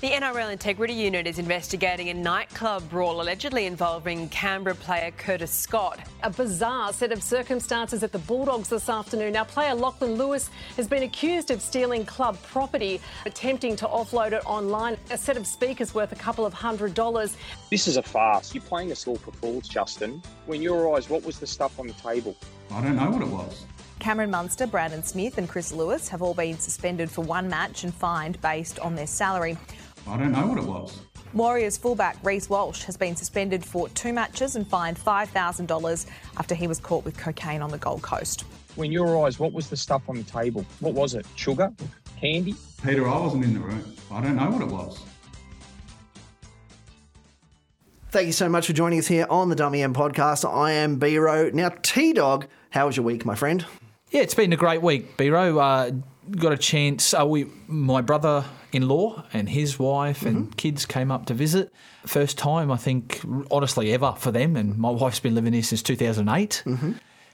The NRL Integrity Unit is investigating a nightclub brawl allegedly involving Canberra player Curtis Scott. A bizarre set of circumstances at the Bulldogs this afternoon. Now, player Lachlan Lewis has been accused of stealing club property, attempting to offload it online. A set of speakers worth a couple of hundred dollars. This is a farce. You're playing us all for fools, Justin. When your eyes, what was the stuff on the table? I don't know what it was. Cameron Munster, Brandon Smith, and Chris Lewis have all been suspended for one match and fined based on their salary. I don't know what it was. Warriors fullback Reece Walsh has been suspended for two matches and fined $5,000 after he was caught with cocaine on the Gold Coast. When your eyes, what was the stuff on the table? What was it? Sugar? Candy? Peter, I wasn't in the room. I don't know what it was. Thank you so much for joining us here on the Dummy M podcast. I am Biro. Now, T Dog, how was your week, my friend? Yeah, it's been a great week, Biro. Uh, got a chance. Uh, we, my brother-in-law and his wife and kids came up to visit. First time, I think, honestly, ever for them. And my wife's been living here since 2008.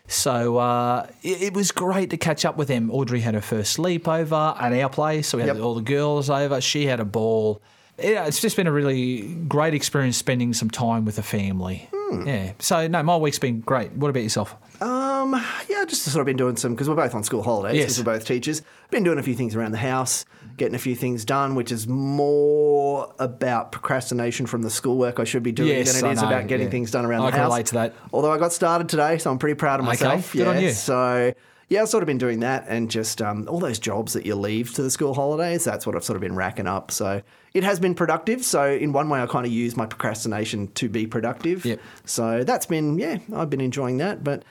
So uh, it, it was great to catch up with them. Audrey had her first sleepover at our place, so we had Yep. all the girls over. She had a ball. Yeah, it's just been a really great experience spending some time with the family. Yeah. So no, my week's been great. What about yourself? Um, yeah, just sort of been doing some because we're both on school holidays. Yes. we're both teachers. Been doing a few things around the house, getting a few things done, which is more about procrastination from the schoolwork I should be doing Yes, than it I is know, about getting yeah. things done around I the can house. relate to that. Although I got started today, so I'm pretty proud of Okay, myself. good on yeah. you. So. Yeah, I've sort of been doing that and just um, all those jobs that you leave to the school holidays. That's what I've sort of been racking up. So it has been productive. So in one way, I kind of use my procrastination to be productive. Yep. So that's been, yeah, I've been enjoying that. But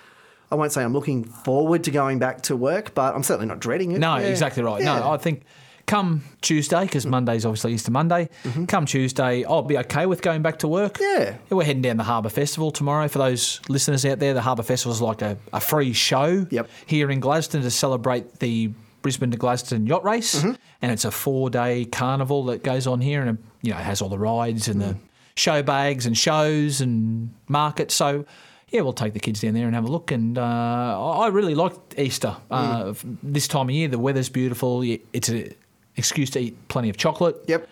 I won't say I'm looking forward to going back to work, but I'm certainly not dreading it. No, Yeah. exactly right. Yeah. No, I think come Tuesday, because Monday's obviously Easter Monday, come Tuesday, I'll be okay with going back to work. Mm-hmm. Yeah. We're heading down the Harbour Festival tomorrow. For those listeners out there, the Harbour Festival is like a, a free show Yep. here in Gladstone to celebrate the Brisbane to Gladstone yacht race. Mm-hmm. And it's a four day carnival that goes on here and you know, it has all the rides and Mm. the show bags and shows and markets. So yeah, we'll take the kids down there and have a look. And uh, I I really like Easter. Uh, Mm. this time of year, the weather's beautiful. It's an excuse to eat plenty of chocolate. Yep.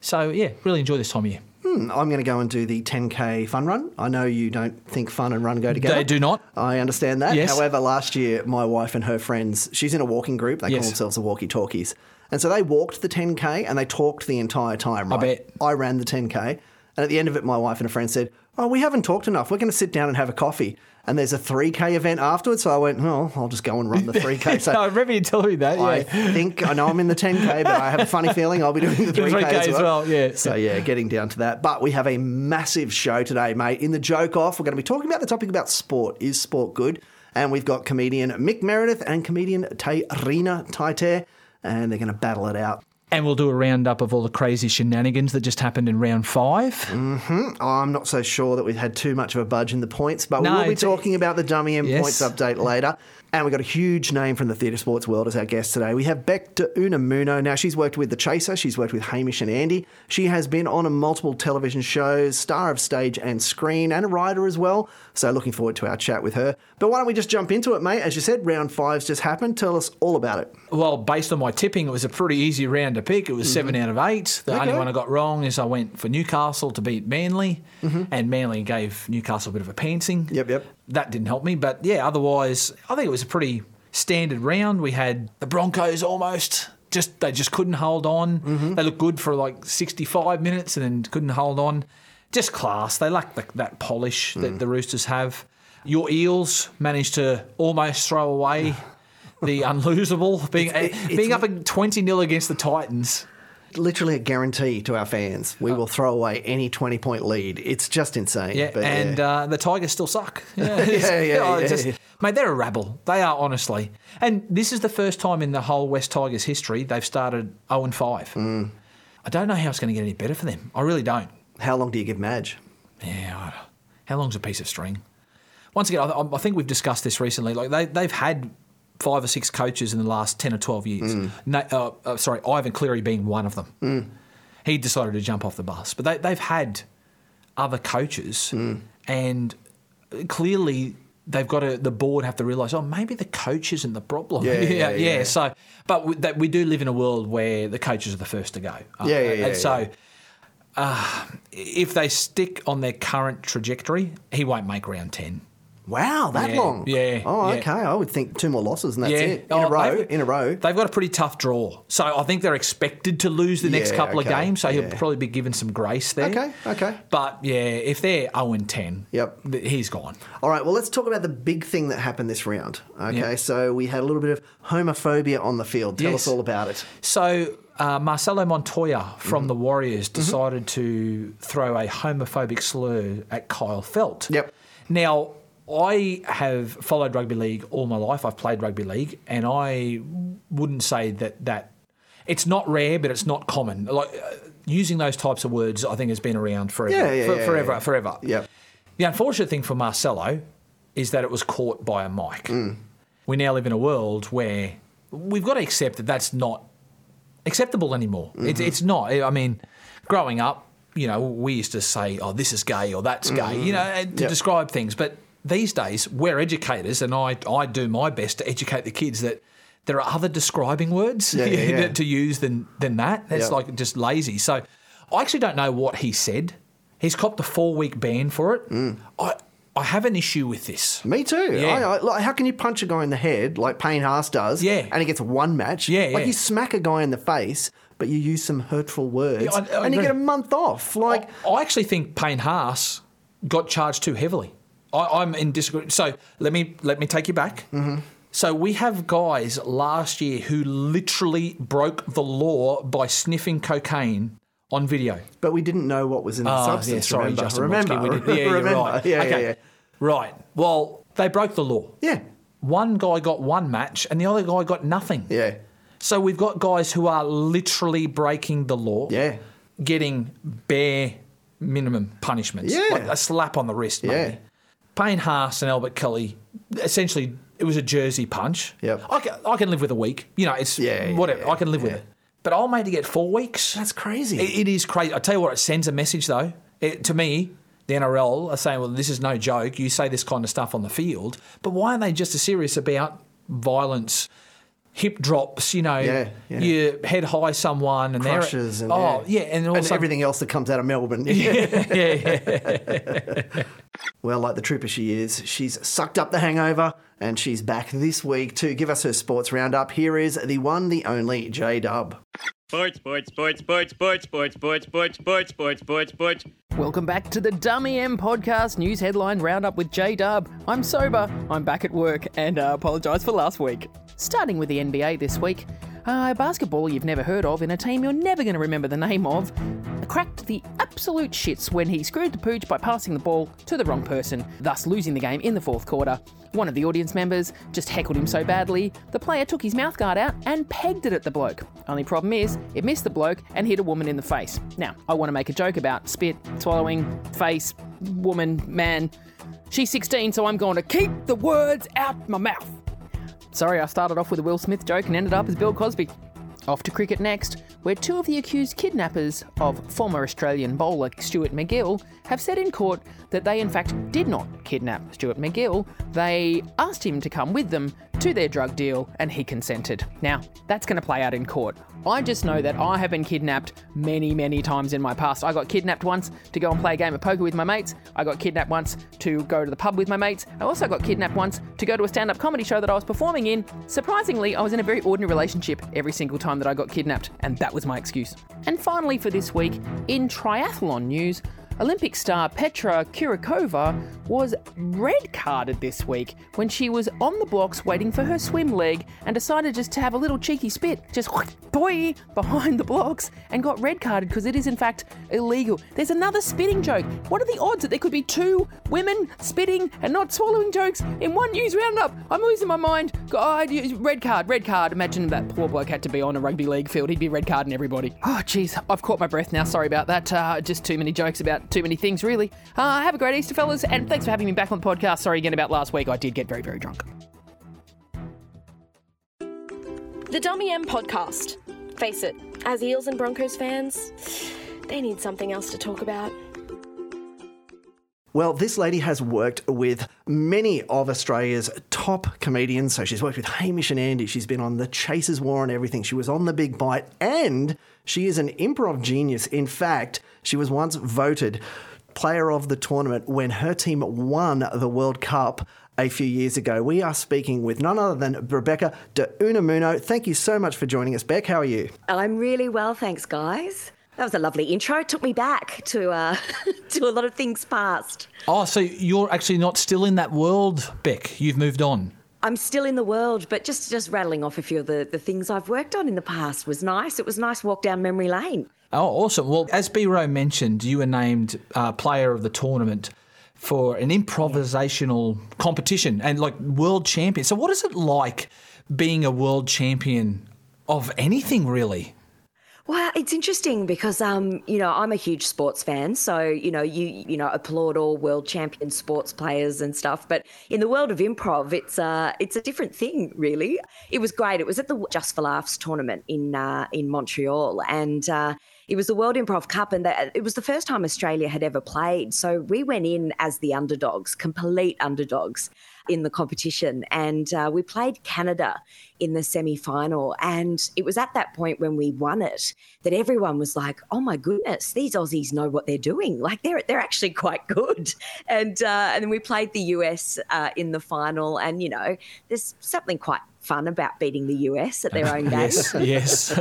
So yeah, really enjoy this time of year. Hmm, I'm going to go and do the 10K fun run. I know you don't think fun and run go together. They do not. I understand that. Yes. However, last year, my wife and her friends, she's in a walking group. They Yes. call themselves the Walkie Talkies. And so they walked the 10K and they talked the entire time, right? bet. I ran the 10K. And at the end of it, my wife and a friend said, Oh, we haven't talked enough. We're going to sit down and have a coffee. And there's a 3K event afterwards. So I went, Oh, I'll just go and run the 3K. So I remember you telling me that. Yeah. I think I know I'm in the 10k, but I have a funny feeling I'll be doing the 3k, 3K as well, yeah. So yeah, getting down to that. But we have a massive show today, mate. In the joke off, we're going to be talking about the topic about sport. Is sport good? And we've got comedian Mick Meredith and comedian Te Rina Taite, and they're going to battle it out. And we'll do a roundup of all the crazy shenanigans that just happened in round five. Mm-hmm. Oh, I'm not so sure that we've had too much of a budge in the points, but No, we'll be talking about the Dummy M Yes. points update later. And we've got a huge name from the theatre sports world as our guest today. We have Beck de Unamuno. Now, she's worked with The Chaser, she's worked with Hamish and Andy. She has been on a multiple television shows, star of stage and screen, and a writer as well. So, looking forward to our chat with her. But why don't we just jump into it, mate? As you said, round five's just happened. Tell us all about it. Well, based on my tipping, it was a pretty easy round to pick. It was seven out of eight. The only Mm-hmm. One I got wrong is I went for Newcastle to beat Manly, Mm-hmm. and Manly gave Newcastle a bit of a pantsing. Yep, yep. That didn't help me, but yeah, otherwise, I think it was a pretty standard round. We had the Broncos almost. Just they just couldn't hold on. Mm-hmm. They looked good for like sixty-five minutes and then couldn't hold on. Just class. They lack the, that polish Mm. that the Roosters have. Your Eels managed to almost throw away the unlosable, being It's- it- being it's- up at twenty 0 against the Titans. Literally a guarantee to our fans. We will throw away any 20 point lead. It's just insane. Yeah, But, and yeah. Uh, the Tigers still suck. Yeah, Yeah, yeah, oh, yeah, just- yeah. Mate, they're a rabble. They are honestly, and this is the first time in the whole West Tigers history they've started zero and five. Mm. I don't know how it's going to get any better for them. I really don't. how long do you give Madge? Yeah, I- how long's a piece of string? Once again, I, I think we've discussed this recently. Like they, they've had five or six coaches in the last ten or twelve years. Mm. Na- uh, uh, sorry, Ivan Cleary being one of them. He decided to jump off the bus, but they, they've had other coaches, Mm. and clearly they've got to the board have to realise, oh, maybe the coach isn't the problem. Yeah, yeah, yeah. So, but we, that we do live in a world where the coaches are the first to go. Uh, Yeah, yeah, yeah, And so, uh, if they stick on their current trajectory, he won't make round ten. Wow, that Yeah, long. yeah, Oh, yeah. okay. I would think two more losses and that's yeah, it. In Oh, a row. In a row. They've got a pretty tough draw, so I think they're expected to lose the next couple okay, of games. So he'll probably be given some grace there. Okay, okay. But yeah, if they're zero and ten, Yep. th- he's gone. All right, well, let's talk about the big thing that happened this round. Okay, Yeah. so we had a little bit of homophobia on the field. Tell Yes. us all about it. So uh, Marcelo Montoya from Mm-hmm. the Warriors decided to throw a homophobic slur at Kyle Feldt. Yep. Now. I have followed rugby league all my life. I've played rugby league, and I wouldn't say that that it's not rare, but it's not common. Like uh, using those types of words, I think has been around forever, Yeah, yeah, for- yeah, forever, yeah. forever. Yep. The unfortunate thing for Marcelo is that it was caught by a mic. Mm. We now live in a world where we've got to accept that that's not acceptable anymore. It's, Mm-hmm. it's not. I mean, growing up, you know, we used to say, "Oh, this is gay" or "That's gay," you know, to Mm-hmm. Yep. describe things. But these days, we're educators, and I I do my best to educate the kids that. There are other describing words Yeah, yeah, yeah. to use than than that. That's like just lazy. So I actually don't know what he said. He's copped a four week ban for it. Mm. I I have an issue with this. Me too. Yeah. I, I, like, how can you punch a guy in the head like Payne Haas does? Yeah. And he gets one match. Yeah, Like you smack a guy in the face, but you use some hurtful words, I and you get a month off. Like, I actually think Payne Haas got charged too heavily. I, I'm in disagreement. So let me let me take you back. Mm-hmm. So we have guys last year who literally broke the law by sniffing cocaine on video. but we didn't know what was in the Ah, substance. yeah, sorry, remember? Justin remember? Did- Yeah, remember? right. Yeah, okay. yeah, yeah. Right. Well, they broke the law. Yeah. One guy got one match and the other guy got nothing. Yeah. So we've got guys who are literally breaking the law. Yeah. Getting bare minimum punishments. Yeah. Like a slap on the wrist, Yeah. Payne Haas and Albert Kelly, essentially, it was a jersey punch. Yep. I can, I can live with a week. You know, it's Yeah, yeah, whatever. yeah, I can live with it. But I'll made to get four weeks. That's crazy. It, it is crazy. I tell you what, it sends a message though. It, to me, the NRL are saying, "Well, this is no joke. You say this kind of stuff on the field, but why aren't they just as serious about violence?" Hip drops, you know, Yeah, yeah. you head high someone and Crushes and oh yeah, and, and also everything else that comes out of Melbourne. Yeah, yeah. well, like the trooper she is, she's sucked up the hangover and she's back this week to give us her sports roundup. Here is the one, the only J Dub. Sports, sports, sports, sports, sports, sports, sports, sports, sports, sports, sports, sports. Welcome back to the Dummy M podcast news headline roundup with J Dub. I'm sober, I'm back at work, and I apologise for last week. Starting with the NBA this week, Uh, a basketballer you've never heard of in a team you're never going to remember the name of cracked the absolute shits when he screwed the pooch by passing the ball to the wrong person, thus losing the game in the fourth quarter. One of the audience members just heckled him so badly, the player took his mouthguard out and pegged it at the bloke. Only problem is, it missed the bloke and hit a woman in the face. Now, I want to make a joke about spit, swallowing, face, woman, man. She's 16, so I'm going to keep the words out my mouth. Sorry, I started off with a Will Smith joke and ended up as Bill Cosby. Off to cricket next, where two of the accused kidnappers of former Australian bowler Stuart MacGill have said in court that they in fact did not kidnap Stuart MacGill. They asked him to come with them to their drug deal and he consented. Now, that's going to play out in court. I just know that I have been kidnapped many, many times in my past. I got kidnapped once to go and play a game of poker with my mates. I got kidnapped once to go to the pub with my mates. I also got kidnapped once to go to a stand up comedy show that I was performing in. Surprisingly, I was in a very ordinary relationship every single time that I got kidnapped, and that was my excuse. And finally, for this week, in triathlon news, Olympic star Petra Kuříková was red carded this week when she was on the blocks waiting for her swim leg and decided just to have a little cheeky spit, just boy behind the blocks, and got red carded because it is in fact illegal. There's another spitting joke. What are the odds that there could be two women spitting and not swallowing jokes in one news roundup? I'm losing my mind. God, red card, red card. Imagine that poor bloke had to be on a rugby league field. He'd be red carding everybody. Oh, jeez, I've caught my breath now. Sorry about that. Uh, just too many jokes about too many things, really. Uh, have a great Easter, fellas, and thanks for having me back on the podcast. Sorry again about last week. I did get very, very drunk. The Dummy M podcast. Face it, as Eels and Broncos fans, they need something else to talk about. Well, this lady has worked with many of Australia's top comedians. So she's worked with Hamish and Andy. She's been on The Chaser's War on Everything. She was on The Big Bite. And she is an improv genius. In fact, she was once voted player of the tournament when her team won the World Cup a few years ago. We are speaking with none other than Rebecca de Unamuno. Thank you so much for joining us, Beck. How are you? I'm really well, thanks, guys. That was a lovely intro. It took me back to uh, to a lot of things past. Oh, so you're actually not still in that world, Beck? You've moved on. I'm still in the world, but just just rattling off a few of the, the things I've worked on in the past was nice. It was a nice walk down memory lane. Oh, awesome. Well, as B Rowe mentioned, you were named uh, player of the tournament for an improvisational competition and like world champion. So, what is it like being a world champion of anything, really? Well, it's interesting because um, you know I'm a huge sports fan, so you know you you know applaud all world champion sports players and stuff. But in the world of improv, it's uh it's a different thing, really. It was great. It was at the Just for Laughs tournament in uh, in Montreal, and. Uh, it was the World Improv Cup, and the, it was the first time Australia had ever played. So we went in as the underdogs, complete underdogs in the competition. And uh, we played Canada in the semi final. And it was at that point when we won it that everyone was like, oh my goodness, these Aussies know what they're doing. Like they're, they're actually quite good. And, uh, and then we played the US uh, in the final. And, you know, there's something quite fun about beating the US at their own game. yes, yes.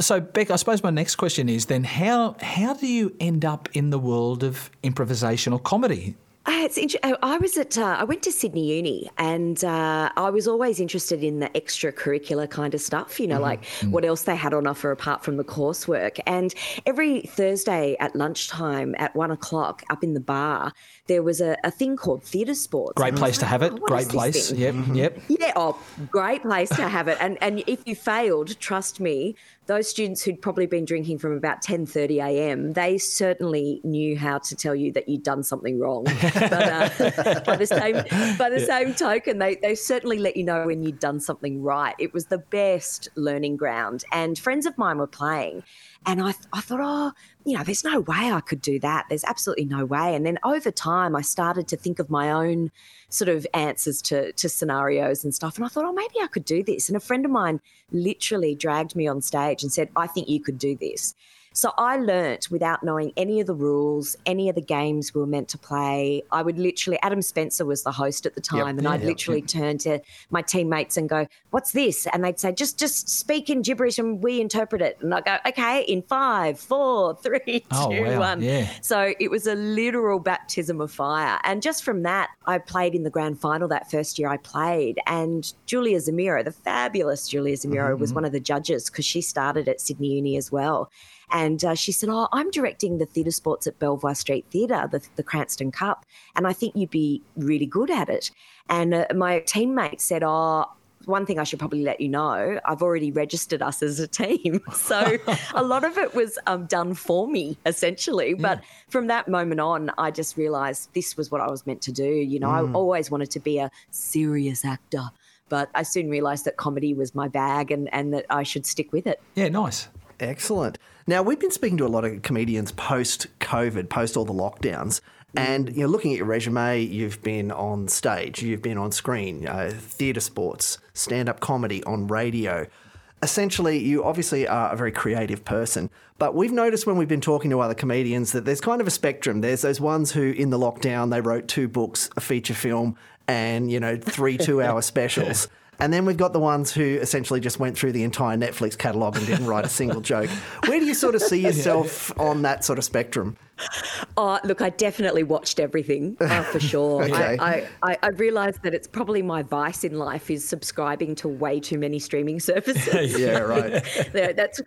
so, Beck, I suppose my next question is then how how do you end up in the world of improvisational comedy? Uh, it's inter- I was at uh, I went to Sydney Uni and uh, I was always interested in the extracurricular kind of stuff. You know, mm-hmm. like mm-hmm. what else they had on offer apart from the coursework. And every Thursday at lunchtime at one o'clock up in the bar, there was a, a thing called theatre sports. Great place to have it. Oh, great place. Yep. Mm-hmm. Yep. Yeah. Oh, great place to have it. And and if you failed, trust me, those students who'd probably been drinking from about 10:30 a.m. they certainly knew how to tell you that you'd done something wrong. but uh, by the same by the yeah. same token, they they certainly let you know when you'd done something right. It was the best learning ground, and friends of mine were playing, and I I thought, oh, you know, there's no way I could do that. There's absolutely no way. And then over time, I started to think of my own sort of answers to, to scenarios and stuff. And I thought, oh, maybe I could do this. And a friend of mine literally dragged me on stage and said, I think you could do this. So I learnt without knowing any of the rules, any of the games we were meant to play. I would literally, Adam Spencer was the host at the time, yep, and yeah, I'd yep, literally yep. turn to my teammates and go, "What's this?" And they'd say, "Just, just speak in gibberish, and we interpret it." And I go, "Okay, in five, four, three, oh, two, wow. one." Yeah. So it was a literal baptism of fire, and just from that, I played in the grand final that first year I played, and Julia Zemiro, the fabulous Julia Zemiro, mm-hmm. was one of the judges because she started at Sydney Uni as well. And uh, she said, Oh, I'm directing the theatre sports at Belvoir Street Theatre, the, the Cranston Cup, and I think you'd be really good at it. And uh, my teammate said, Oh, one thing I should probably let you know, I've already registered us as a team. So a lot of it was um, done for me, essentially. But yeah. from that moment on, I just realized this was what I was meant to do. You know, mm. I always wanted to be a serious actor. But I soon realized that comedy was my bag and, and that I should stick with it. Yeah, nice. Excellent. Now, we've been speaking to a lot of comedians post COVID, post all the lockdowns. And you know, looking at your resume, you've been on stage, you've been on screen, uh, theatre sports, stand up comedy, on radio. Essentially, you obviously are a very creative person. But we've noticed when we've been talking to other comedians that there's kind of a spectrum. There's those ones who, in the lockdown, they wrote two books, a feature film, and you know, three two-hour specials. And then we've got the ones who essentially just went through the entire Netflix catalogue and didn't write a single joke. Where do you sort of see yourself on that sort of spectrum? Oh, look, I definitely watched everything uh, for sure. okay. I, I, I realised that it's probably my vice in life is subscribing to way too many streaming services. yeah, right. That's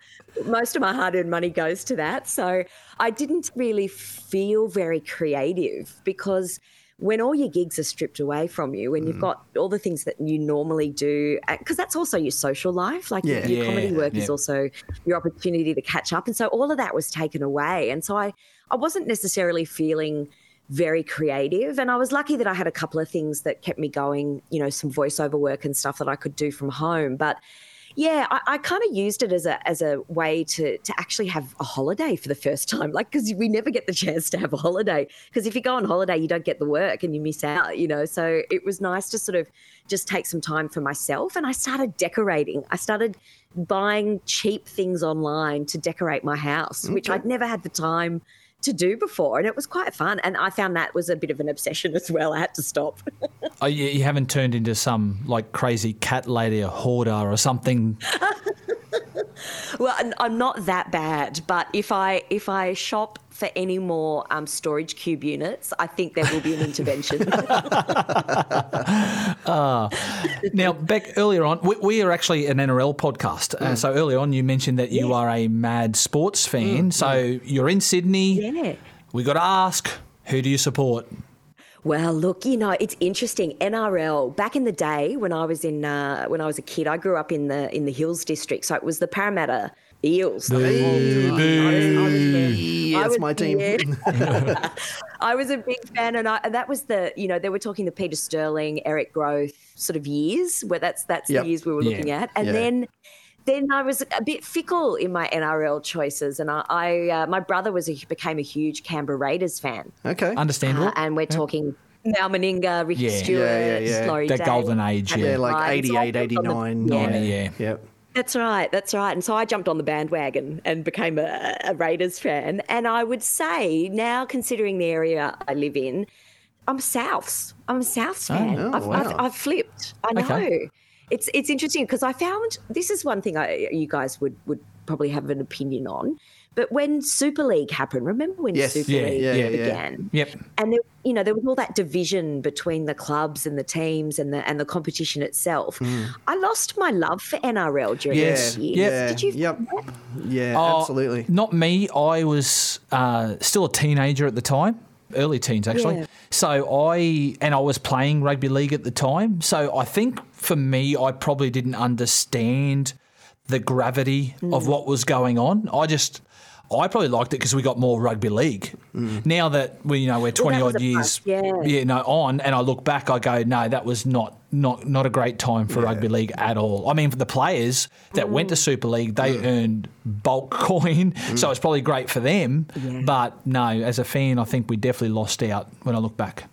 most of my hard-earned money goes to that. So I didn't really feel very creative because when all your gigs are stripped away from you, when mm. you've got all the things that you normally do, because that's also your social life. Like yeah. your, your, comedy work yeah. is also your opportunity to catch up. And so all of that was taken away. And so I, I wasn't necessarily feeling very creative. And I was lucky that I had a couple of things that kept me going, you know, some voiceover work and stuff that I could do from home. But Yeah, I, I kind of used it as a as a way to to actually have a holiday for the first time, like because we never get the chance to have a holiday. Because if you go on holiday, you don't get the work and you miss out, you know. So it was nice to sort of just take some time for myself, and I started decorating. I started buying cheap things online to decorate my house, which I'd never had the time to do before, and it was quite fun. And I found that was a bit of an obsession as well. I had to stop. Oh, you, you haven't turned into some like crazy cat lady or hoarder or something. Well, I'm- not that bad, but if I if I shop for any more um, storage cube units, I think there will be an intervention. Ah. now, Beck, earlier on, we, we are actually an NRL podcast. Uh, so earlier on, you mentioned that you are a mad sports fan. so you're in Sydney. Yeah. We got to ask, who do you support? Well, look, you know, it's interesting. NRL back in the day when I was in uh, when I was a kid, I grew up in the in the Hills district, so it was the Parramatta Eels. the whole time. I was- I was there. Yeah, I that's my team. yeah. I was a big fan, and, I, and that was the you know they were talking the Peter Sterling, Eric Grothe sort of years, where that's that's Yep. the years we were Yeah. looking at, and Yeah. then. Then I was a bit fickle in my NRL choices, and I, I uh, my brother was a, became a huge Canberra Raiders fan. Okay. Understandable. Uh, and we're talking Mal Meninga, Ricky Yeah. Stewart, Yeah, yeah, yeah. Laurie Daley, golden age, Adam yeah. Yeah, like Lyons, 88, on the- 89. Yeah. 90, yeah. Yep. That's right, that's right. And so I jumped on the bandwagon and became a, a Raiders fan. And I would say now, considering the area I live in, I'm a Souths. I'm a Souths fan. Oh, I've, wow. I've, I've flipped. I know. Okay. It's it's interesting because I found this is one thing I, you guys would would probably have an opinion on. But when Super League happened, remember when Yes. Super Yeah, League yeah, yeah. began? Yep. and there, you know there was all that division between the clubs and the teams and the and the competition itself. I lost my love for NRL during. Yes. those years. Yeah. Did you? Yep. Yeah, Oh, absolutely. Not me. I was uh, still a teenager at the time, early teens actually. Yeah. So I and I was playing rugby league at the time. So I think for me, I probably didn't understand the gravity Mm. of what was going on. I just. I probably liked it because we got more rugby league. Now that we, you know, we're twenty Mm. was odd years, yeah. yeah, no, on, and I look back, I go, no, that was not not not a great time for rugby league at all. I mean, for the players that went Mm. to Super League, they earned bulk coin, so it's probably great for them. But no, as a fan, I think we definitely lost out when I look back.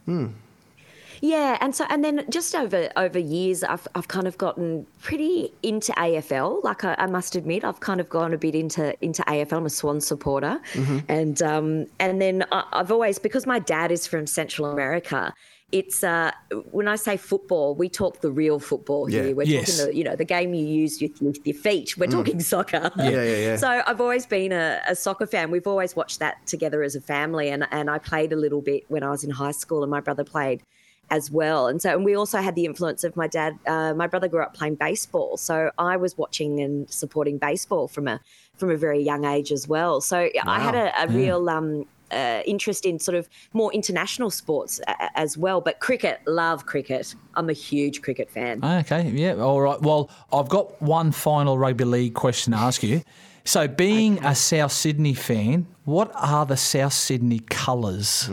Yeah, and so and then just over over years, I've I've kind of gotten pretty into AFL. Like I, I must admit, I've kind of gone a bit into into AFL. I'm a Swan supporter, and um and then I, I've always because my dad is from Central America. It's uh, when I say football, we talk the real football here. Yeah. We're Yes. talking the you know the game you use with, with your feet. We're talking soccer. Yeah, yeah, yeah. So I've always been a, a soccer fan. We've always watched that together as a family, and and I played a little bit when I was in high school, and my brother played as well. And so, and we also had the influence of my dad. Uh, my brother grew up playing baseball, so I was watching and supporting baseball from a from a very young age as well. So I had a, a real um, uh, interest in sort of more international sports a- as well. But cricket, love cricket. I'm a huge cricket fan. Okay, yeah, all right. Well, I've got one final rugby league question to ask you. So, being a South Sydney fan, what are the South Sydney colours?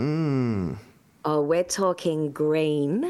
Oh, we're talking green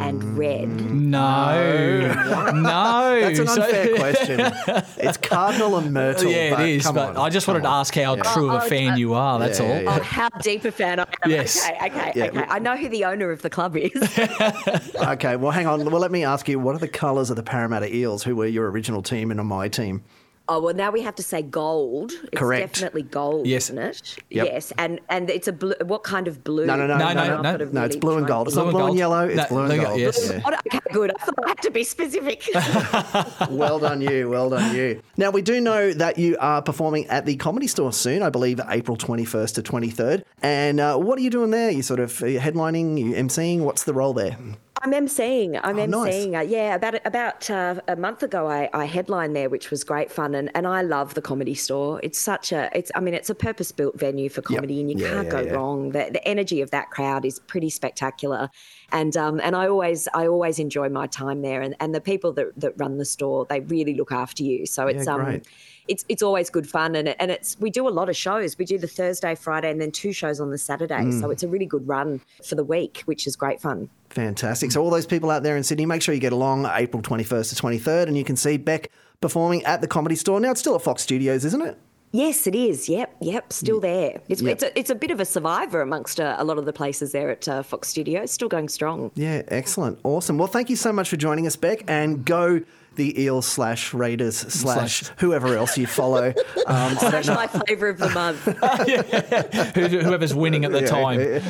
and red. No, no. That's an So- unfair question. It's Cardinal and Myrtle. Yeah, but it is. Come But on, I just come wanted to ask how Yeah. true of Oh, a fan uh, you are. That's Yeah, all. yeah, yeah. Oh, how deep a fan I am. Yes. Okay, okay, Yeah. okay. I know who the owner of the club is. Okay, well, hang on. Well, let me ask you, what are the colours of the Parramatta Eels, who were your original team and are my team? Oh well, now we have to say gold. It's Correct. definitely gold, Yes. isn't it? Yep. Yes, and and it's a blue. What kind of blue? No, no, no, No, no, no, no, no. Sort No, it's blue and gold. It's Blue not blue and gold. yellow, it's No, blue and blue gold. gold, yes. Yeah. Okay, good. I thought I had to be specific. well done you, well done you. Now, we do know that you are performing at the Comedy Store soon, I believe April 21st to 23rd. And uh, what are you doing there? You sort of are you headlining, you emceeing? What's the role there? I'm emceeing. I'm Oh, nice. emceeing. Uh, yeah, about about uh, a month ago, I, I headlined there, which was great fun, and, and I love the comedy store. It's such a it's. I mean, it's a purpose built venue for comedy, and you Yeah, can't yeah, go yeah. wrong. The, the energy of that crowd is pretty spectacular, and um and I always I always enjoy my time there, and, and the people that, that run the store they really look after you. So it's um great. It's it's always good fun, and it, and it's we do a lot of shows. We do the Thursday, Friday, and then two shows on the Saturday. Mm. So it's a really good run for the week, which is great fun. Fantastic. So, all those people out there in Sydney, make sure you get along April 21st to 23rd, and you can see Beck performing at the Comedy Store. Now, it's still at Fox Studios, isn't it? Yes, it is. Yep, yep, still there. It's Yep. it's, a, it's a bit of a survivor amongst uh, a lot of the places there at uh, Fox Studios. Still going strong. Yeah, excellent. Awesome. Well, thank you so much for joining us, Beck, and go the Eels slash Raiders slash Slash. whoever else you follow. Um, Slash my flavour of the month. Who- Whoever's winning at the Yeah, time. yeah.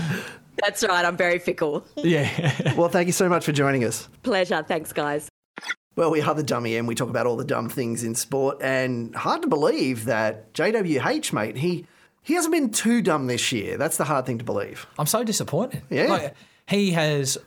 That's right. I'm very fickle. Yeah. Well, thank you so much for joining us. Pleasure. Thanks, guys. Well, we are the Dummy M We talk about all the dumb things in sport, and hard to believe that JWH, mate, he he hasn't been too dumb this year. That's the hard thing to believe. I'm so disappointed. Yeah. Like, he has,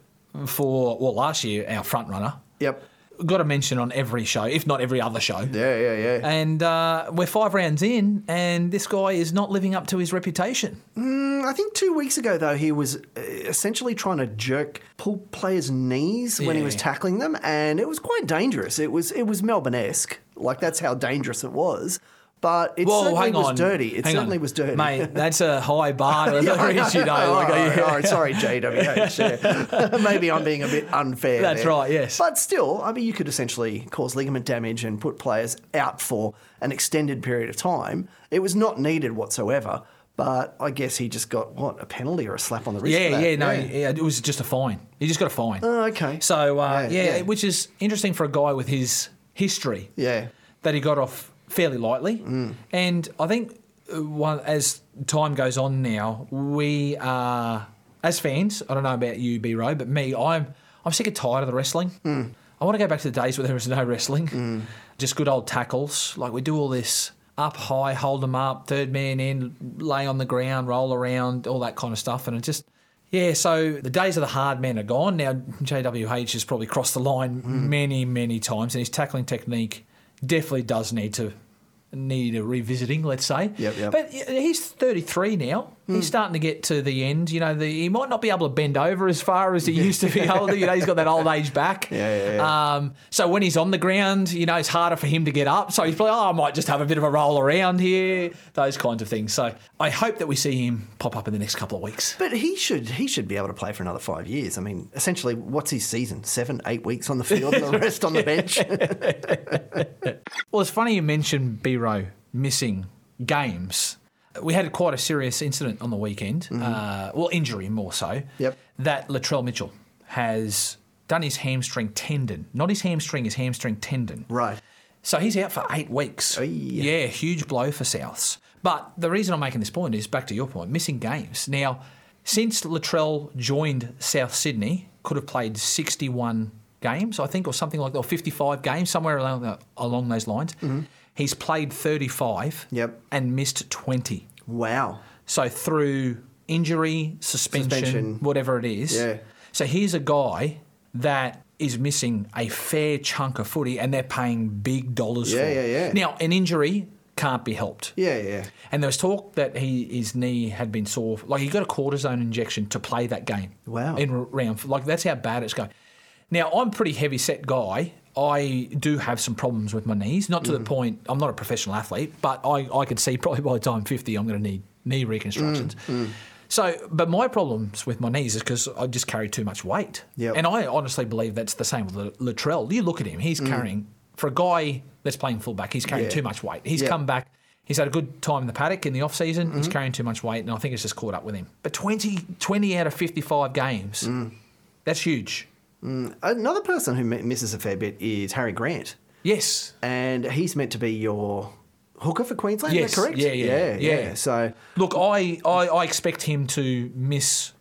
for, well, last year, our front runner. Yep. Got to mention on every show, if not every other show. Yeah, yeah, yeah. And uh, we're five rounds in, and this guy is not living up to his reputation. Mm, I think two weeks ago, though, he was uh, essentially trying to jerk, pull players' knees when he was tackling them, and it was quite dangerous. It was it was Melbourne esque. Like that's how dangerous it was. But it Whoa, certainly was on. dirty. It Hang certainly on. was dirty. Mate, that's a high bar to Yeah, reach, you know. Like, all right, yeah. right, sorry, JWH. yeah. Maybe I'm being a bit unfair. That's there. right, yes. But still, I mean, you could essentially cause ligament damage and put players out for an extended period of time. It was not needed whatsoever. But I guess he just got what a penalty or a slap on the wrist. for Yeah, that. yeah, no, yeah, it was just a fine. He just got a fine. Oh, okay. So, uh, Yeah, yeah, yeah. which is interesting for a guy with his history. Yeah. That he got off fairly lightly. Mm. And I think uh, one, as time goes on now, we are, as fans, I don't know about you, B Row, but me, I'm, I'm sick and tired of the wrestling. Mm. I want to go back to the days where there was no wrestling. Just good old tackles. Like we do all this up high, hold them up, third man in, lay on the ground, roll around, all that kind of stuff. And it just, yeah, so the days of the hard men are gone. Now, JWH has probably crossed the line many, many times, and his tackling technique definitely does need to need a revisiting, let's say. Yep, yep. But he's 33 now. He's starting to get to the end. You know, the, he might not be able to bend over as far as he used to be able to. You know, he's got that old age back. Yeah, yeah, yeah. Um, so when he's on the ground, you know, it's harder for him to get up. So he's probably, oh, I might just have a bit of a roll around here, those kinds of things. So I hope that we see him pop up in the next couple of weeks. But he should he should be able to play for another five years. I mean, essentially, what's his season? Seven, eight weeks on the field, and the rest on the bench. Well, it's funny you mentioned B Row missing games. We had quite a serious incident on the weekend. Uh, well, injury more so. Mm-hmm. Yep. That Latrell Mitchell has done his hamstring tendon, not his hamstring, his hamstring tendon. right. So he's out for eight weeks. Yeah, huge blow for Souths. But the reason I'm making this point is back to your point, missing games. Now, since Latrell joined South Sydney, could have played 61 games, I think, or something like that, or 55 games, somewhere along, the, along those lines. He's played 35 Yep. and missed 20. Wow. So through injury, suspension, Suspension. whatever it is. Yeah. So here's a guy that is missing a fair chunk of footy and they're paying big dollars Yeah, for. yeah, yeah. Now, an injury can't be helped. Yeah, yeah. And there was talk that he his knee had been sore. Like he got a cortisone injection to play that game. Wow. In round, like that's how bad it's going. Now I'm a pretty heavy set guy. I do have some problems with my knees. Not to the point. I'm not a professional athlete, but I I could see probably by the time I'm 50, I'm going to need knee reconstructions. So, but my problems with my knees is because I just carry too much weight. Yep. And I honestly believe that's the same with Latrell. You look at him; he's carrying for a guy that's playing fullback. He's carrying Yeah. too much weight. He's Yep. come back. He's had a good time in the paddock in the off season. He's Mm-hmm. carrying too much weight, and I think it's just caught up with him. But 20, 20 out of 55 games, Mm. that's huge. Another person who misses a fair bit is Harry Grant, Yes. and he's meant to be your hooker for Queensland. Yes. Is that correct? Yeah, yeah, yeah, yeah. yeah. So Look, I, I, I expect him to miss.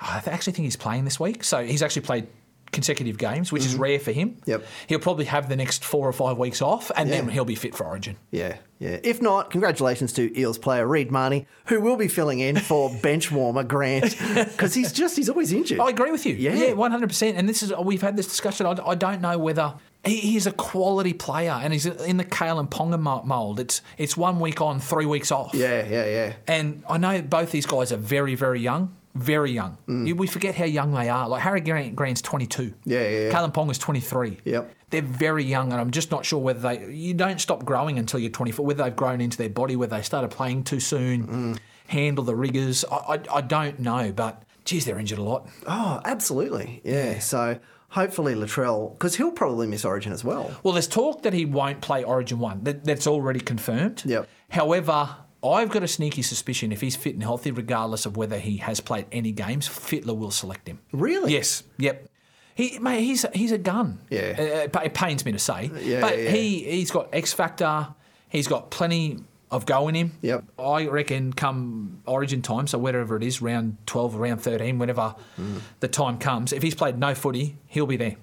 I actually think he's playing this week. So he's actually played consecutive games, which is rare for him. Mm-hmm. Yep. He'll probably have the next four or five weeks off, and then he'll be fit for Origin. yeah, yeah. If not, congratulations to Eels player Reed Mahoney, who will be filling in for bench warmer Grant because he's just he's always injured. I agree with you. Yeah. yeah, one hundred percent. And this is we've had this discussion. I, I don't know whether he, he's a quality player and he's in the Kalyn Ponga mo- mold. It's it's one week on, three weeks off. Yeah, yeah, yeah. And I know both these guys are very, very young. Very young. Mm. We forget how young they are. Like Harry Grant, Grant's 22. Yeah, yeah, yeah. Kalyn Ponga's 23. Yep. They're very young, and I'm just not sure whether they. You don't stop growing until you're 24. Whether they've grown into their body, whether they started playing too soon, mm. handle the rigours. I, I, I don't know, but geez, they're injured a lot. Oh, absolutely. Yeah. So hopefully Latrell, because he'll probably miss Origin as well. Well, there's talk that he won't play Origin 1. That, that's already confirmed. Yep. However, I've got a sneaky suspicion if he's fit and healthy, regardless of whether he has played any games, Fittler will select him. Really? Yes. Yep. He, mate, he's he's a gun. Yeah. Uh, it, it pains me to say, Yeah, but yeah. he he's got X factor. He's got plenty of go in him. Yep. I reckon come Origin time, so whatever it is, round twelve or round thirteen, whenever Mm. the time comes, if he's played no footy, he'll be there.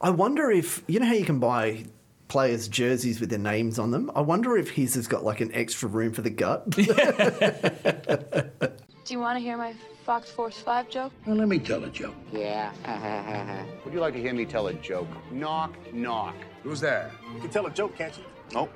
I wonder if you know how you can buy players' jerseys with their names on them. I wonder if his has got like an extra room for the gut. Do you want to hear my Fox Force 5 joke? Well, let me tell a joke. Yeah. Would you like to hear me tell a joke? Knock, knock. Who's there? You can tell a joke, can't you? Nope.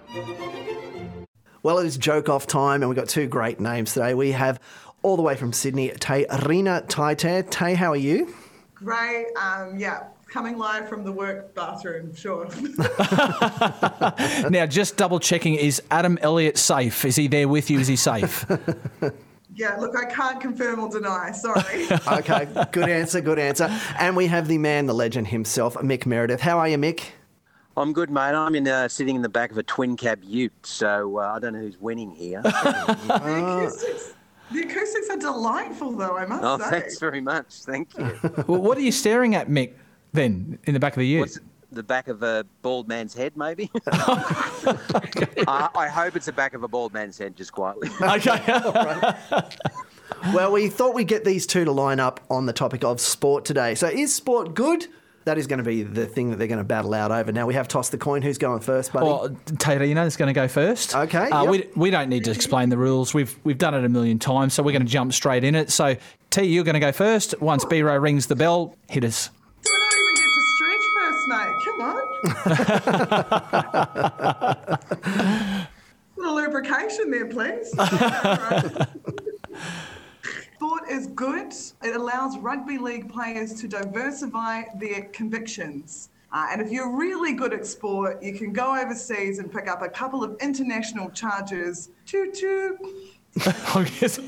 Well, it is joke off time, and we've got two great names today. We have all the way from Sydney, Te Rina Taite. Tay, how are you? Great. Um, yeah, coming live from the work bathroom, sure. now, just double checking: is Adam Elliott safe? Is he there with you? Is he safe? yeah, look, I can't confirm or deny. Sorry. okay, good answer, good answer. And we have the man, the legend himself, Mick Meredith. How are you, Mick? I'm good, mate. I'm in uh, sitting in the back of a twin cab Ute, so uh, I don't know who's winning here. the, acoustics, the acoustics are delightful, though, I must oh, say. thanks very much. Thank you. well, what are you staring at, Mick? Then in the back of the ute. What's the back of a bald man's head, maybe? I, I hope it's the back of a bald man's head, just quietly. Okay. Well, we thought we'd get these two to line up on the topic of sport today. So, is sport good? That is going to be the thing that they're going to battle out over. Now, we have tossed the coin. Who's going first, buddy? Well, Te Rina is going to go first. Okay, Uh, yep. we, we don't need to explain the rules. We've we've done it a million times, so we're going to jump straight in it. So, T, you're going to go first. Once B-Row rings the bell, hit us. A little lubrication there, please. Sport is good. It allows rugby league players to diversify their convictions. Uh, and if you're really good at sport, you can go overseas and pick up a couple of international charges. Choo choo. Does it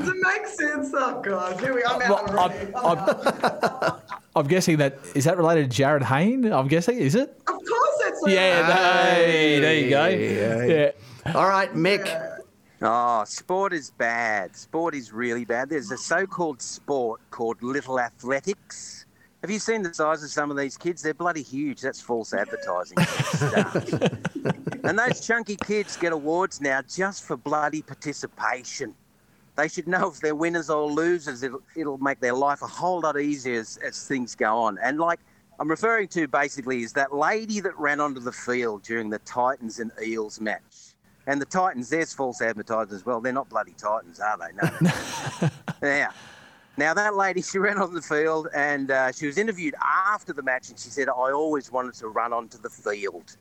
make sense? Oh, God. Here we are. I'm out already. I'm, I'm guessing that is that related to Jarryd Hayne. I'm guessing is it? Of course, that's Yeah, hey, there you go. Yeah. All right, Mick. Oh, sport is bad. Sport is really bad. There's a so-called sport called little athletics. Have you seen the size of some of these kids? They're bloody huge. That's false advertising. and those chunky kids get awards now just for bloody participation. They should know if they're winners or losers. It'll, it'll make their life a whole lot easier as, as things go on. And like I'm referring to basically is that lady that ran onto the field during the Titans and Eels match. And the Titans, there's false advertising as well. They're not bloody Titans, are they? No. yeah. Now, that lady, she ran on the field and uh, she was interviewed after the match and she said, I always wanted to run onto the field.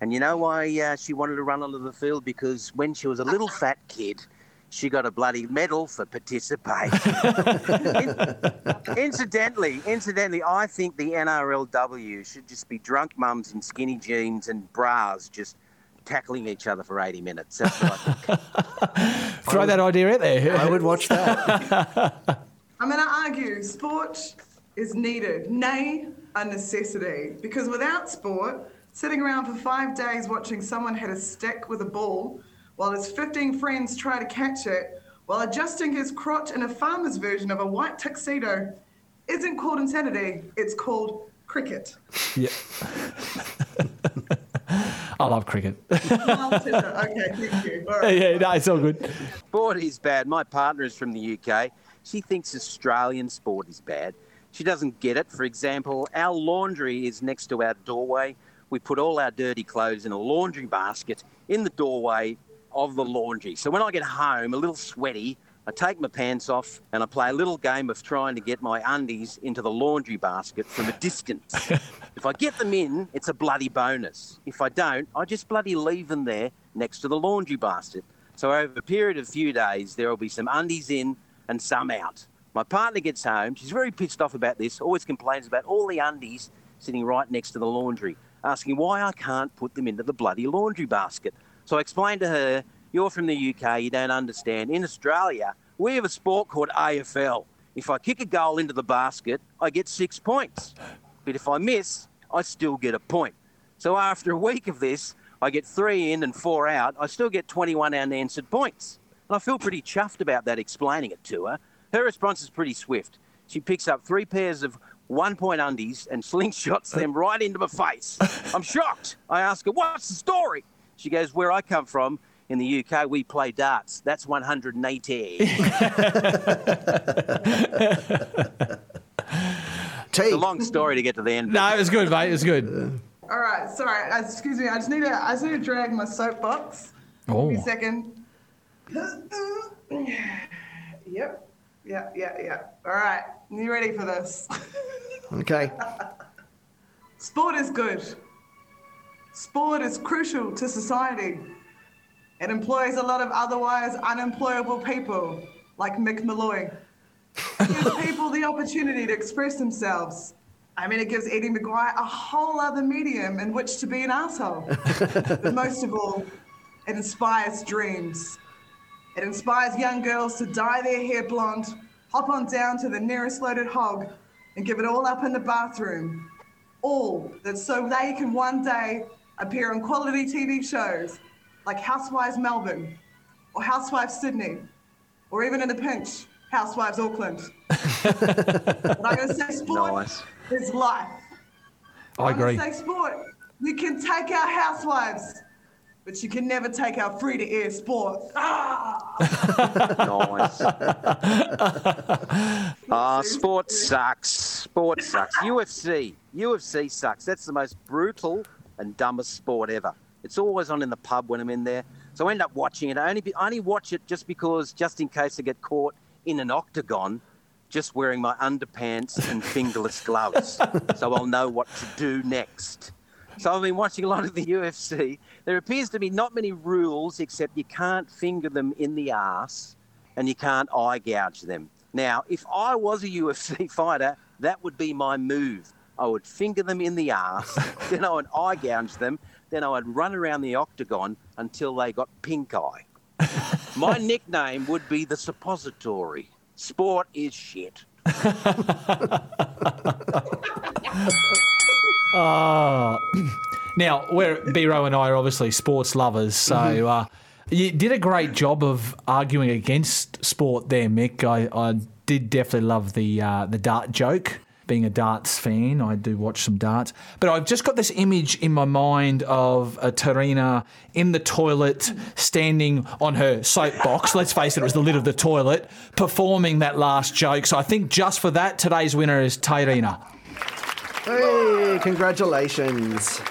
And you know why uh, she wanted to run onto the field? Because when she was a little fat kid, she got a bloody medal for participating. In- incidentally, incidentally, I think the NRLW should just be drunk mums in skinny jeans and bras just tackling each other for 80 minutes. That's what I think. Throw that idea out there. I would watch that. I'm going to argue sport is needed, nay, a necessity. Because without sport, sitting around for five days watching someone hit a stick with a ball while his 15 friends try to catch it while adjusting his crotch in a farmer's version of a white tuxedo isn't called insanity, it's called cricket. Yeah. I love cricket. Okay, thank you. All right. yeah, no, it's all good. Sport is bad. My partner is from the UK. She thinks Australian sport is bad. She doesn't get it. For example, our laundry is next to our doorway. We put all our dirty clothes in a laundry basket in the doorway of the laundry. So when I get home, a little sweaty, I take my pants off and I play a little game of trying to get my undies into the laundry basket from a distance. if I get them in, it's a bloody bonus. If I don't, I just bloody leave them there next to the laundry basket. So over a period of a few days, there will be some undies in and some out. My partner gets home. She's very pissed off about this, always complains about all the undies sitting right next to the laundry, asking why I can't put them into the bloody laundry basket. So I explained to her, You're from the UK, you don't understand. In Australia, we have a sport called AFL. If I kick a goal into the basket, I get six points. But if I miss, I still get a point. So after a week of this, I get three in and four out. I still get 21 unanswered points. And I feel pretty chuffed about that, explaining it to her. Her response is pretty swift. She picks up three pairs of one point undies and slingshots them right into my face. I'm shocked. I ask her, What's the story? She goes, Where I come from, in the UK, we play darts. That's 180. it's a long story to get to the end. No, it was good, mate. It was good. All right, sorry. uh, Excuse me. I just need to. I just need to drag my soapbox. Oh. Give me a second. Yep. Yeah. Yeah. Yeah. All right. You ready for this? Okay. Sport is good. Sport is crucial to society. It employs a lot of otherwise unemployable people, like Mick Molloy. It gives people the opportunity to express themselves. I mean, it gives Eddie McGuire a whole other medium in which to be an asshole. but most of all, it inspires dreams. It inspires young girls to dye their hair blonde, hop on down to the nearest loaded hog, and give it all up in the bathroom. All that so they can one day appear on quality TV shows like Housewives Melbourne, or Housewives Sydney, or even in a pinch, Housewives Auckland. but I'm going to say sport Nice. is life. I I'm agree. going to say sport. You can take our housewives, but you can never take our free to air sport. Ah! nice. Ah, sport sucks. Sport sucks. UFC. UFC sucks. That's the most brutal and dumbest sport ever. It's always on in the pub when I'm in there. So I end up watching it. I only, I only watch it just because, just in case I get caught in an octagon, just wearing my underpants and fingerless gloves. so I'll know what to do next. So I've been watching a lot of the UFC. There appears to be not many rules except you can't finger them in the ass and you can't eye gouge them. Now, if I was a UFC fighter, that would be my move. I would finger them in the ass, then I would eye gouge them, then I would run around the octagon until they got pink eye. My nickname would be the suppository. Sport is shit. Oh. Now, we're Biro and I are obviously sports lovers, so Mm-hmm. uh, you did a great job of arguing against sport there, Mick. I, I did definitely love the uh, the dart joke. Being a darts fan, I do watch some darts. But I've just got this image in my mind of a Te Rina in the toilet, standing on her soapbox. Let's face it, it was the lid of the toilet, performing that last joke. So I think just for that, today's winner is Te Rina. Hey, congratulations.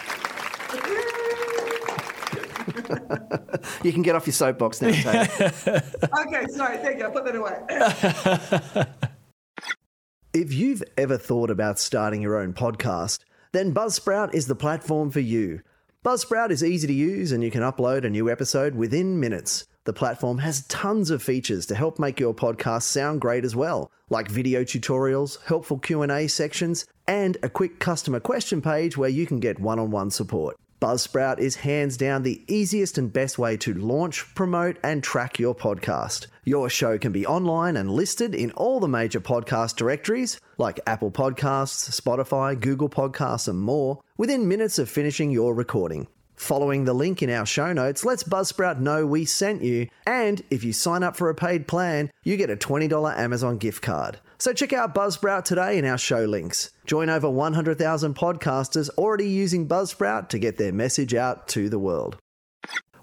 you can get off your soapbox now, Taylor. okay, sorry. Thank you. I'll put that away. If you've ever thought about starting your own podcast, then Buzzsprout is the platform for you. Buzzsprout is easy to use and you can upload a new episode within minutes. The platform has tons of features to help make your podcast sound great as well, like video tutorials, helpful Q&A sections, and a quick customer question page where you can get one-on-one support. Buzzsprout is hands down the easiest and best way to launch, promote, and track your podcast. Your show can be online and listed in all the major podcast directories like Apple Podcasts, Spotify, Google Podcasts, and more within minutes of finishing your recording. Following the link in our show notes lets Buzzsprout know we sent you, and if you sign up for a paid plan, you get a $20 Amazon gift card. So check out Buzzsprout today in our show links. Join over 100,000 podcasters already using Buzzsprout to get their message out to the world.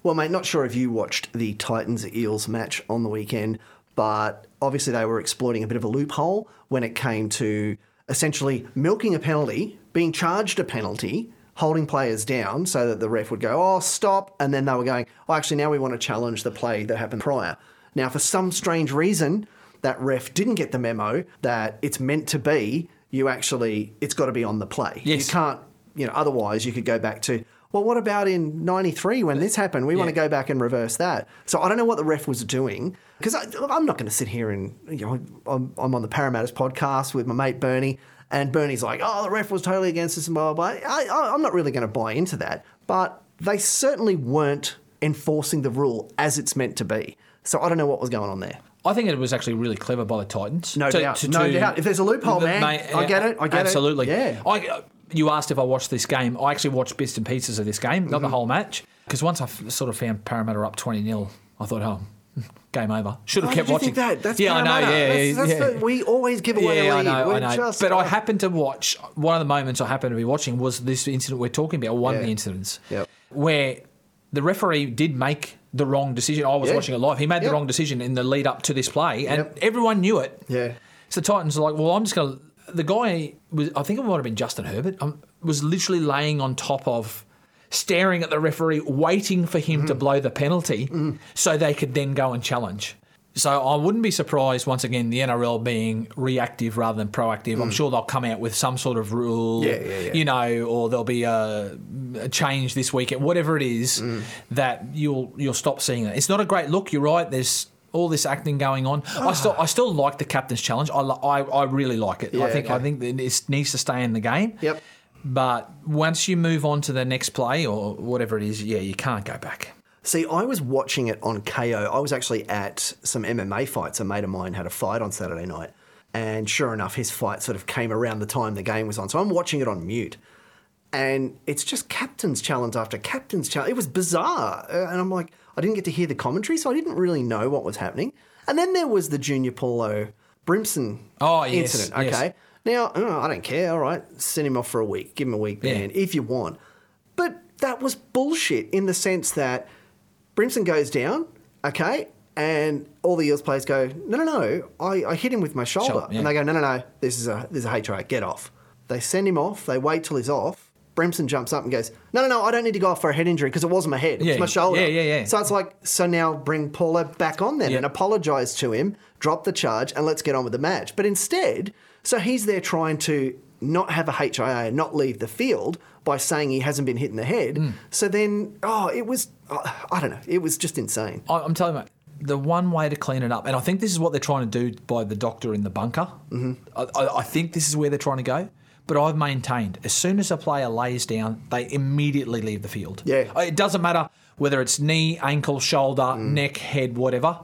Well, mate, not sure if you watched the Titans Eels match on the weekend, but obviously they were exploiting a bit of a loophole when it came to essentially milking a penalty, being charged a penalty, holding players down so that the ref would go, oh, stop. And then they were going, oh, actually, now we want to challenge the play that happened prior. Now, for some strange reason, that ref didn't get the memo that it's meant to be, you actually, it's got to be on the play. Yes. You can't, you know, otherwise you could go back to, well, what about in 93 when this happened? We want to go back and reverse that. So I don't know what the ref was doing because I'm not going to sit here and, you know, I'm, I'm on the Parramatta's podcast with my mate Bernie, and Bernie's like, oh, the ref was totally against us and blah, blah, blah. I, I, I'm not really going to buy into that. But they certainly weren't enforcing the rule as it's meant to be. So I don't know what was going on there. I think it was actually really clever by the Titans. No doubt. No doubt. If there's a loophole, man, I get it, I get it. absolutely. Yeah. I, you asked if I watched this game. I actually watched bits and pieces of this game, not the Mhm. whole match. Because once I f- sort of found Parramatta up 20 0, I thought, oh, game over. Should have Why kept watching. think that? That's yeah, I know. Yeah, That's- that's yeah. the- we always give away yeah, a lead. I know, We're I know. but I uh, happened to watch one of the moments I happened to be watching was this incident we're talking about, one of the incidents Yep. where the referee did make the wrong decision. I was Yeah. watching it live. He made Yep. the wrong decision in the lead up to this play, and Yep. everyone knew it. Yeah. So the Titans are like, well, I'm just going to. The guy was, I think it might have been Justin Herbert, um, was literally laying on top of, staring at the referee, waiting for him Mm-hmm. to blow the penalty so they could then go and challenge. So I wouldn't be surprised once again the NRL being reactive rather than proactive. I'm sure they'll come out with some sort of rule, Mm. Yeah, yeah, yeah. you know, or there'll be a, a change this weekend, whatever it is Mm. that you'll you'll stop seeing it. It's not a great look. You're right. There's all this acting going on. Ah. I still I still like the captain's challenge. I, I, I really like it. Yeah, I think I think it needs to stay in the game. Yep. But once you move on to the next play or whatever it is, yeah, you can't go back. See, I was watching it on Kayo. I was actually at some MMA fights. A mate of mine had a fight on Saturday night. And sure enough, his fight sort of came around the time the game was on. So I'm watching it on mute. And it's just captain's challenge after captain's challenge. It was bizarre. Uh, And I'm like, I didn't get to hear the commentary, so I didn't really know what was happening. And then there was the Junior Paulo Brimson Oh, yes, incident. yes. Okay. Now, oh, I don't care. All right. Send him off for a week. Give him a week Yeah. ban if you want. But that was bullshit in the sense that Brimson goes down, okay, and all the Eels players go, no, no, no, I, I hit him with my shoulder. Shoulder, yeah. And they go, no, no, no, this is a this is a HIA, get off. They send him off, they wait till he's off. Brimson jumps up and goes, no, no, no, I don't need to go off for a head injury because it wasn't my head, it Yeah, was my shoulder. yeah, yeah, yeah. So it's like, so now bring Paulo back on then Yeah. and apologise to him, drop the charge, and let's get on with the match. But instead, so he's there trying to not have a HIA, and not leave the field by saying he hasn't been hit in the head. Hmm. So then, oh, it was, uh, I don't know, it was just insane. I- I'm telling you, mate, the one way to clean it up, and I think this is what they're trying to do by the doctor in the bunker. Mm-hmm. I, I, I think this is where they're trying to go. But I've maintained as soon as a player lays down, they immediately leave the field. Yeah. It doesn't matter whether it's knee, ankle, shoulder, neck, head, whatever.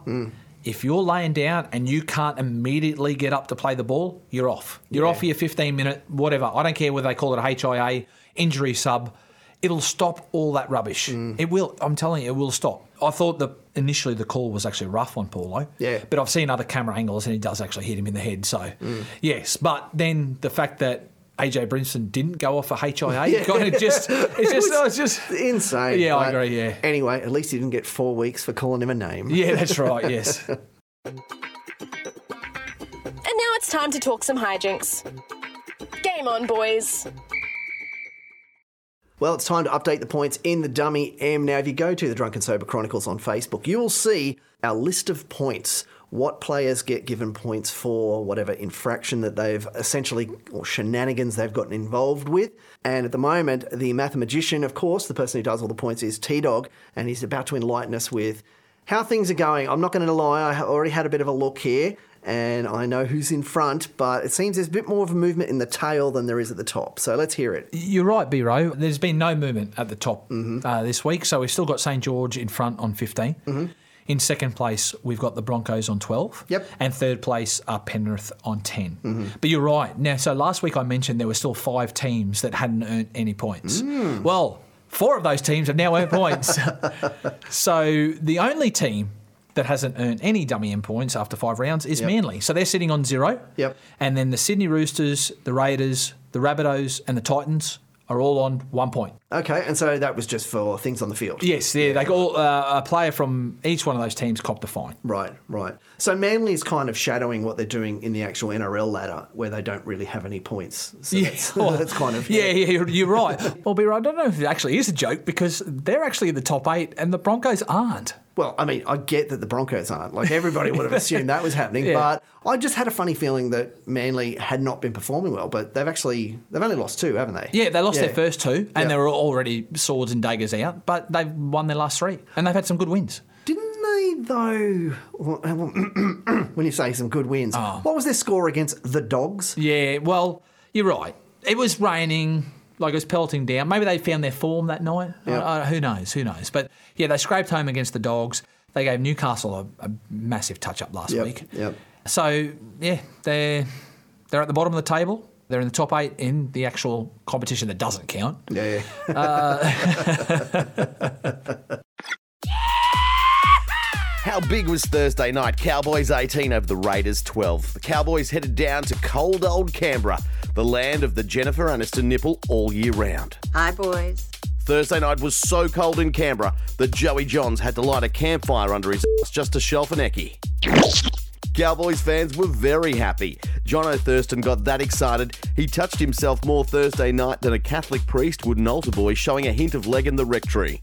If you're laying down and you can't immediately get up to play the ball, you're off. You're off for your 15 minute, whatever. I don't care whether they call it a HIA, injury sub. It'll stop all that rubbish. Mm. It will. I'm telling you, it will stop. I thought that initially the call was actually rough on Paulo. Yeah. But I've seen other camera angles and he does actually hit him in the head. So, mm. yes. But then the fact that AJ Brimson didn't go off for HIA kind of just, it's just, was it's just insane. Yeah, I agree. Yeah. Anyway, at least he didn't get four weeks for calling him a name. Yeah, that's right. Yes. And now it's time to talk some hijinks. Game on, boys. Well, it's time to update the points in the Dummy M. Now, if you go to the Drunken Sober Chronicles on Facebook, you will see our list of points. What players get given points for whatever infraction that they've essentially, or shenanigans they've gotten involved with. And at the moment, the mathematician, of course, the person who does all the points is T Dog, and he's about to enlighten us with how things are going. I'm not going to lie, I already had a bit of a look here. And I know who's in front, but it seems there's a bit more of a movement in the tail than there is at the top. So let's hear it. You're right, Biro. There's been no movement at the top mm-hmm. uh, this week, so we've still got St George in front on 15. Mm-hmm. In second place, we've got the Broncos on 12. Yep. And third place are Penrith on 10. Mm-hmm. But you're right. Now, so last week I mentioned there were still five teams that hadn't earned any points. Mm. Well, four of those teams have now earned points. so the only team that hasn't earned any dummy M points after five rounds is Yep. Manly. So they're sitting on zero. Yep. And then the Sydney Roosters, the Raiders, the Rabbitohs, and the Titans are all on one point. Okay, and so that was just for things on the field. Yes, yeah, they all uh, a player from each one of those teams copped a fine. Right, right. So Manly is kind of shadowing what they're doing in the actual NRL ladder, where they don't really have any points. So that's, well, that's kind of yeah, yeah, you're, you're right. well, be right. I don't know if it actually is a joke because they're actually in the top eight and the Broncos aren't. Well, I mean, I get that the Broncos aren't. Like everybody would have assumed that was happening, Yeah. but I just had a funny feeling that Manly had not been performing well. But they've actually they've only lost two, haven't they? Yeah, they lost Yeah. their first two, and Yeah. they were already swords and daggers out, but they've won their last three, and they've had some good wins. Didn't they though? When you say some good wins, Oh. what was their score against the Dogs? Yeah, well, you're right. It was raining, like it was pelting down. Maybe they found their form that night. Yeah. I- who knows? Who knows? But yeah, they scraped home against the Dogs. They gave Newcastle a, a massive touch up last Yep, week. Yep. So yeah, they're they're at the bottom of the table. They're in the top eight in the actual competition that doesn't count. Yeah. yeah. Uh, How big was Thursday night? Cowboys 18 over the Raiders 12. The Cowboys headed down to cold old Canberra, the land of the Jennifer Aniston nipple all year round. Hi, boys. Thursday night was so cold in Canberra that Joey Johns had to light a campfire under his ass just to shelf an eckie. Cowboys fans were very happy. Jono Thurston got that excited, he touched himself more Thursday night than a Catholic priest would an altar boy showing a hint of leg in the rectory.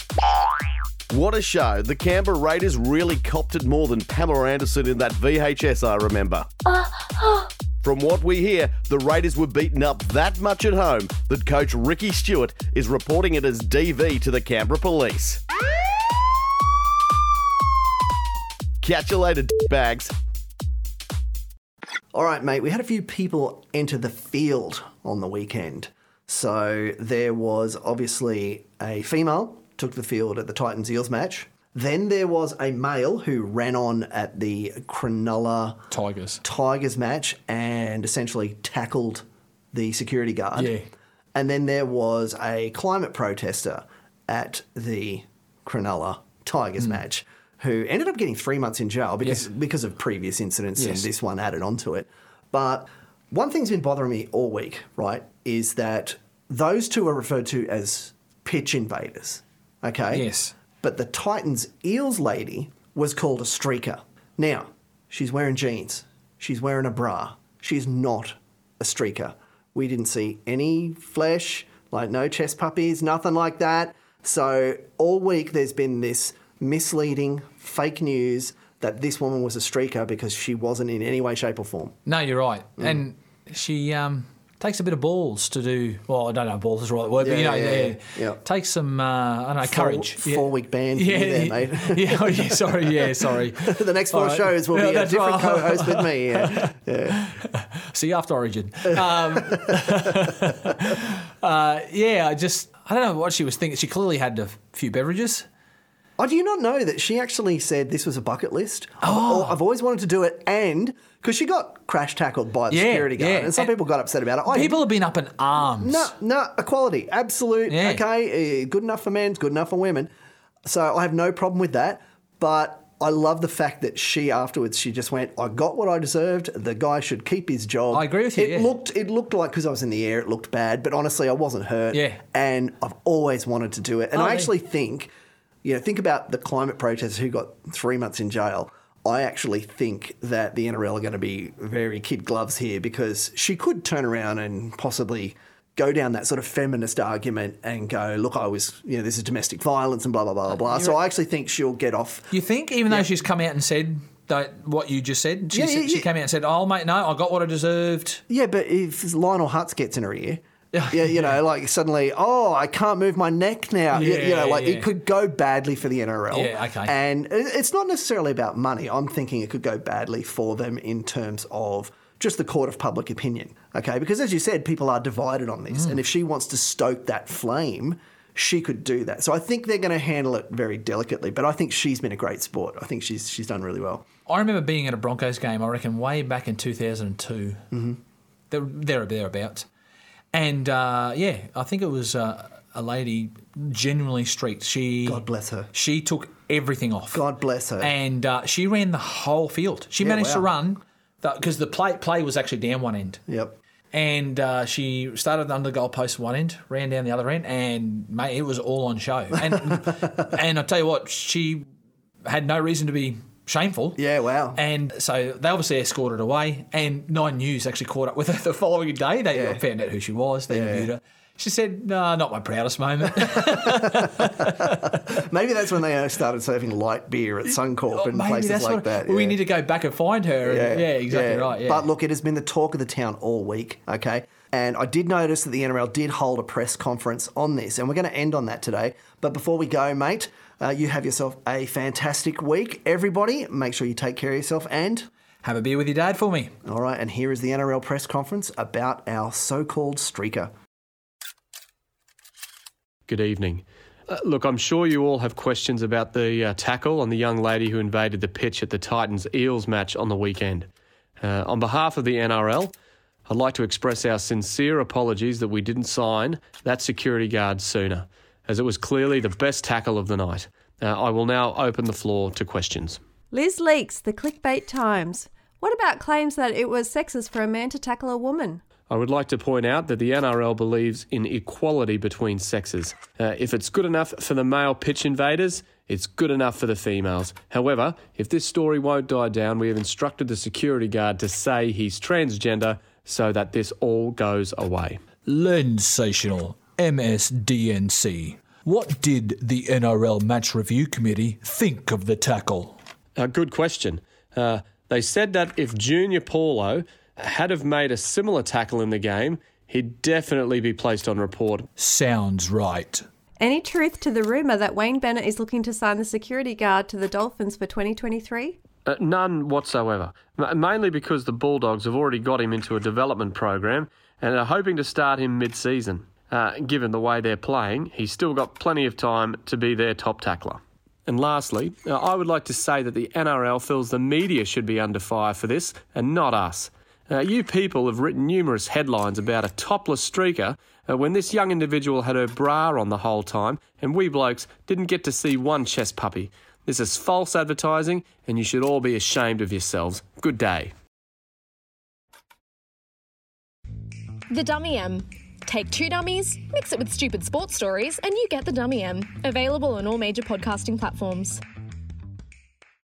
What a show. The Canberra Raiders really copped it more than Pamela Anderson in that VHS I remember. From what we hear, the Raiders were beaten up that much at home that coach Ricky Stuart is reporting it as DV to the Canberra police. Catch you later, bags. All right, mate. We had a few people enter the field on the weekend. So there was obviously a female took the field at the Titans Eels match. Then there was a male who ran on at the Cronulla Tigers Tigers match and essentially tackled the security guard. Yeah. And then there was a climate protester at the Cronulla Tigers Hmm. match who ended up getting three months in jail because Yes. because of previous incidents Yes. and this one added onto it. But one thing's been bothering me all week, right, is that those two are referred to as pitch invaders. Okay? Yes. But the Titans Eels lady was called a streaker. Now, she's wearing jeans. She's wearing a bra. She's not a streaker. We didn't see any flesh, like no chest puppies, nothing like that. So all week there's been this misleading fake news that this woman was a streaker because she wasn't in any way, shape, or form. No, you're right. Mm. And she um, takes a bit of balls to do. Well, I don't know, if balls is the right word, but you Yeah, know, yeah, yeah, yeah, yeah. takes some. Uh, I don't know, Four- courage. Yeah. four-week ban yeah, there, mate. yeah, oh, yeah, sorry, yeah, sorry. the next four right. shows will be a different right. co-host with me. Yeah. yeah. See you after Origin. Um, uh, yeah, I just I don't know what she was thinking. She clearly had a few beverages. Oh, do you not know that she actually said this was a bucket list? Oh. I've, always wanted to do it, and because she got crash tackled by the Yeah, security guard, yeah. and some And people got upset about it. I, People have been up in arms. no, no, equality, absolute. Yeah. Okay, uh, good enough for men, good enough for women. So I have no problem with that. But I love the fact that she afterwards she just went, "I got what I deserved. The guy should keep his job." I agree with you, It yeah. looked it looked like because I was in the air, it looked bad. But honestly, I wasn't hurt. Yeah. and I've always wanted to do it. And Oh, I yeah. actually think, you know, think about the climate protesters who got three months in jail. I actually think that the NRL are going to be very kid gloves here because she could turn around and possibly go down that sort of feminist argument and go, look, I was, you know, this is domestic violence and blah, blah, blah, blah. Blah. So I actually think she'll get off. You think, even though she's come out and said that what you just said, she, Yeah, said, yeah, she yeah. came out and said, "Oh, mate, no, I got what I deserved." Yeah, but if Lionel Hutz gets in her ear, yeah, you know, like suddenly, oh, I can't move my neck now. You- you, know, like yeah. it could go badly for the NRL. Yeah, okay. And it's not necessarily about money. I'm thinking it could go badly for them in terms of just the court of public opinion. Okay, because as you said, people are divided on this, Mm. and if she wants to stoke that flame. She could do that, so I think they're going to handle it very delicately. But I think she's been a great sport. I think she's she's done really well. I remember being at a Broncos game. I reckon way back in two thousand two. Mm-hmm. There, there, thereabouts. And uh, yeah, I think it was uh, a lady genuinely streaked. She God bless her. She took everything off. God bless her. And uh, she ran the whole field. She Yeah, managed to run because the play play was actually down one end. Yep. And uh, she started under the goalpost one end, ran down the other end, and mate, it was all on show. And and I tell you what, she had no reason to be shameful. Yeah, wow. And so they obviously escorted away, and Nine News actually caught up with her the following day. They Yeah. found out who she was. They Yeah. interviewed her. She said, "No, not my proudest moment." Maybe that's when they uh, started serving light beer at Suncorp and Oh, Maybe places like what, that. We yeah. need to go back and find her. and- Yeah, exactly yeah. right. Yeah. But look, it has been the talk of the town all week, okay? And I did notice that the NRL did hold a press conference on this, and we're going to end on that today. But before we go, mate, uh, you have yourself a fantastic week. Everybody, make sure you take care of yourself and. Have a beer with your dad for me. All right, and here is the NRL press conference about our so called streaker. Good evening. Uh, look, I'm sure you all have questions about the uh, tackle on the young lady who invaded the pitch at the Titans Eels match on the weekend. Uh, on behalf of the NRL, I'd like to express our sincere apologies that we didn't sign that security guard sooner, as it was clearly the best tackle of the night. Uh, I will now open the floor to questions. Liz leaks the clickbait times. What about claims that it was sexist for a man to tackle a woman? I would like to point out that the NRL believes in equality between sexes. Uh, if it's good enough for the male pitch invaders, it's good enough for the females. However, if this story won't die down, we have instructed the security guard to say he's transgender so that this all goes away. Lensational MSDNC. What did the NRL Match Review Committee think of the tackle? A good question. Uh, they said that if Junior Paulo had have made a similar tackle in the game, he'd definitely be placed on report. Sounds right. Any truth to the rumour that Wayne Bennett is looking to sign the security guard to the Dolphins for 2023? Uh, none whatsoever. M- mainly because the Bulldogs have already got him into a development program and are hoping to start him mid season. Uh, given the way they're playing, he's still got plenty of time to be their top tackler. And lastly, uh, I would like to say that the NRL feels the media should be under fire for this and not us. Uh, you people have written numerous headlines about a topless streaker uh, when this young individual had her bra on the whole time, and we blokes didn't get to see one chest puppy. This is false advertising, and you should all be ashamed of yourselves. Good day. The Dummy M. Take two dummies, mix it with stupid sports stories, and you get the Dummy M. Available on all major podcasting platforms.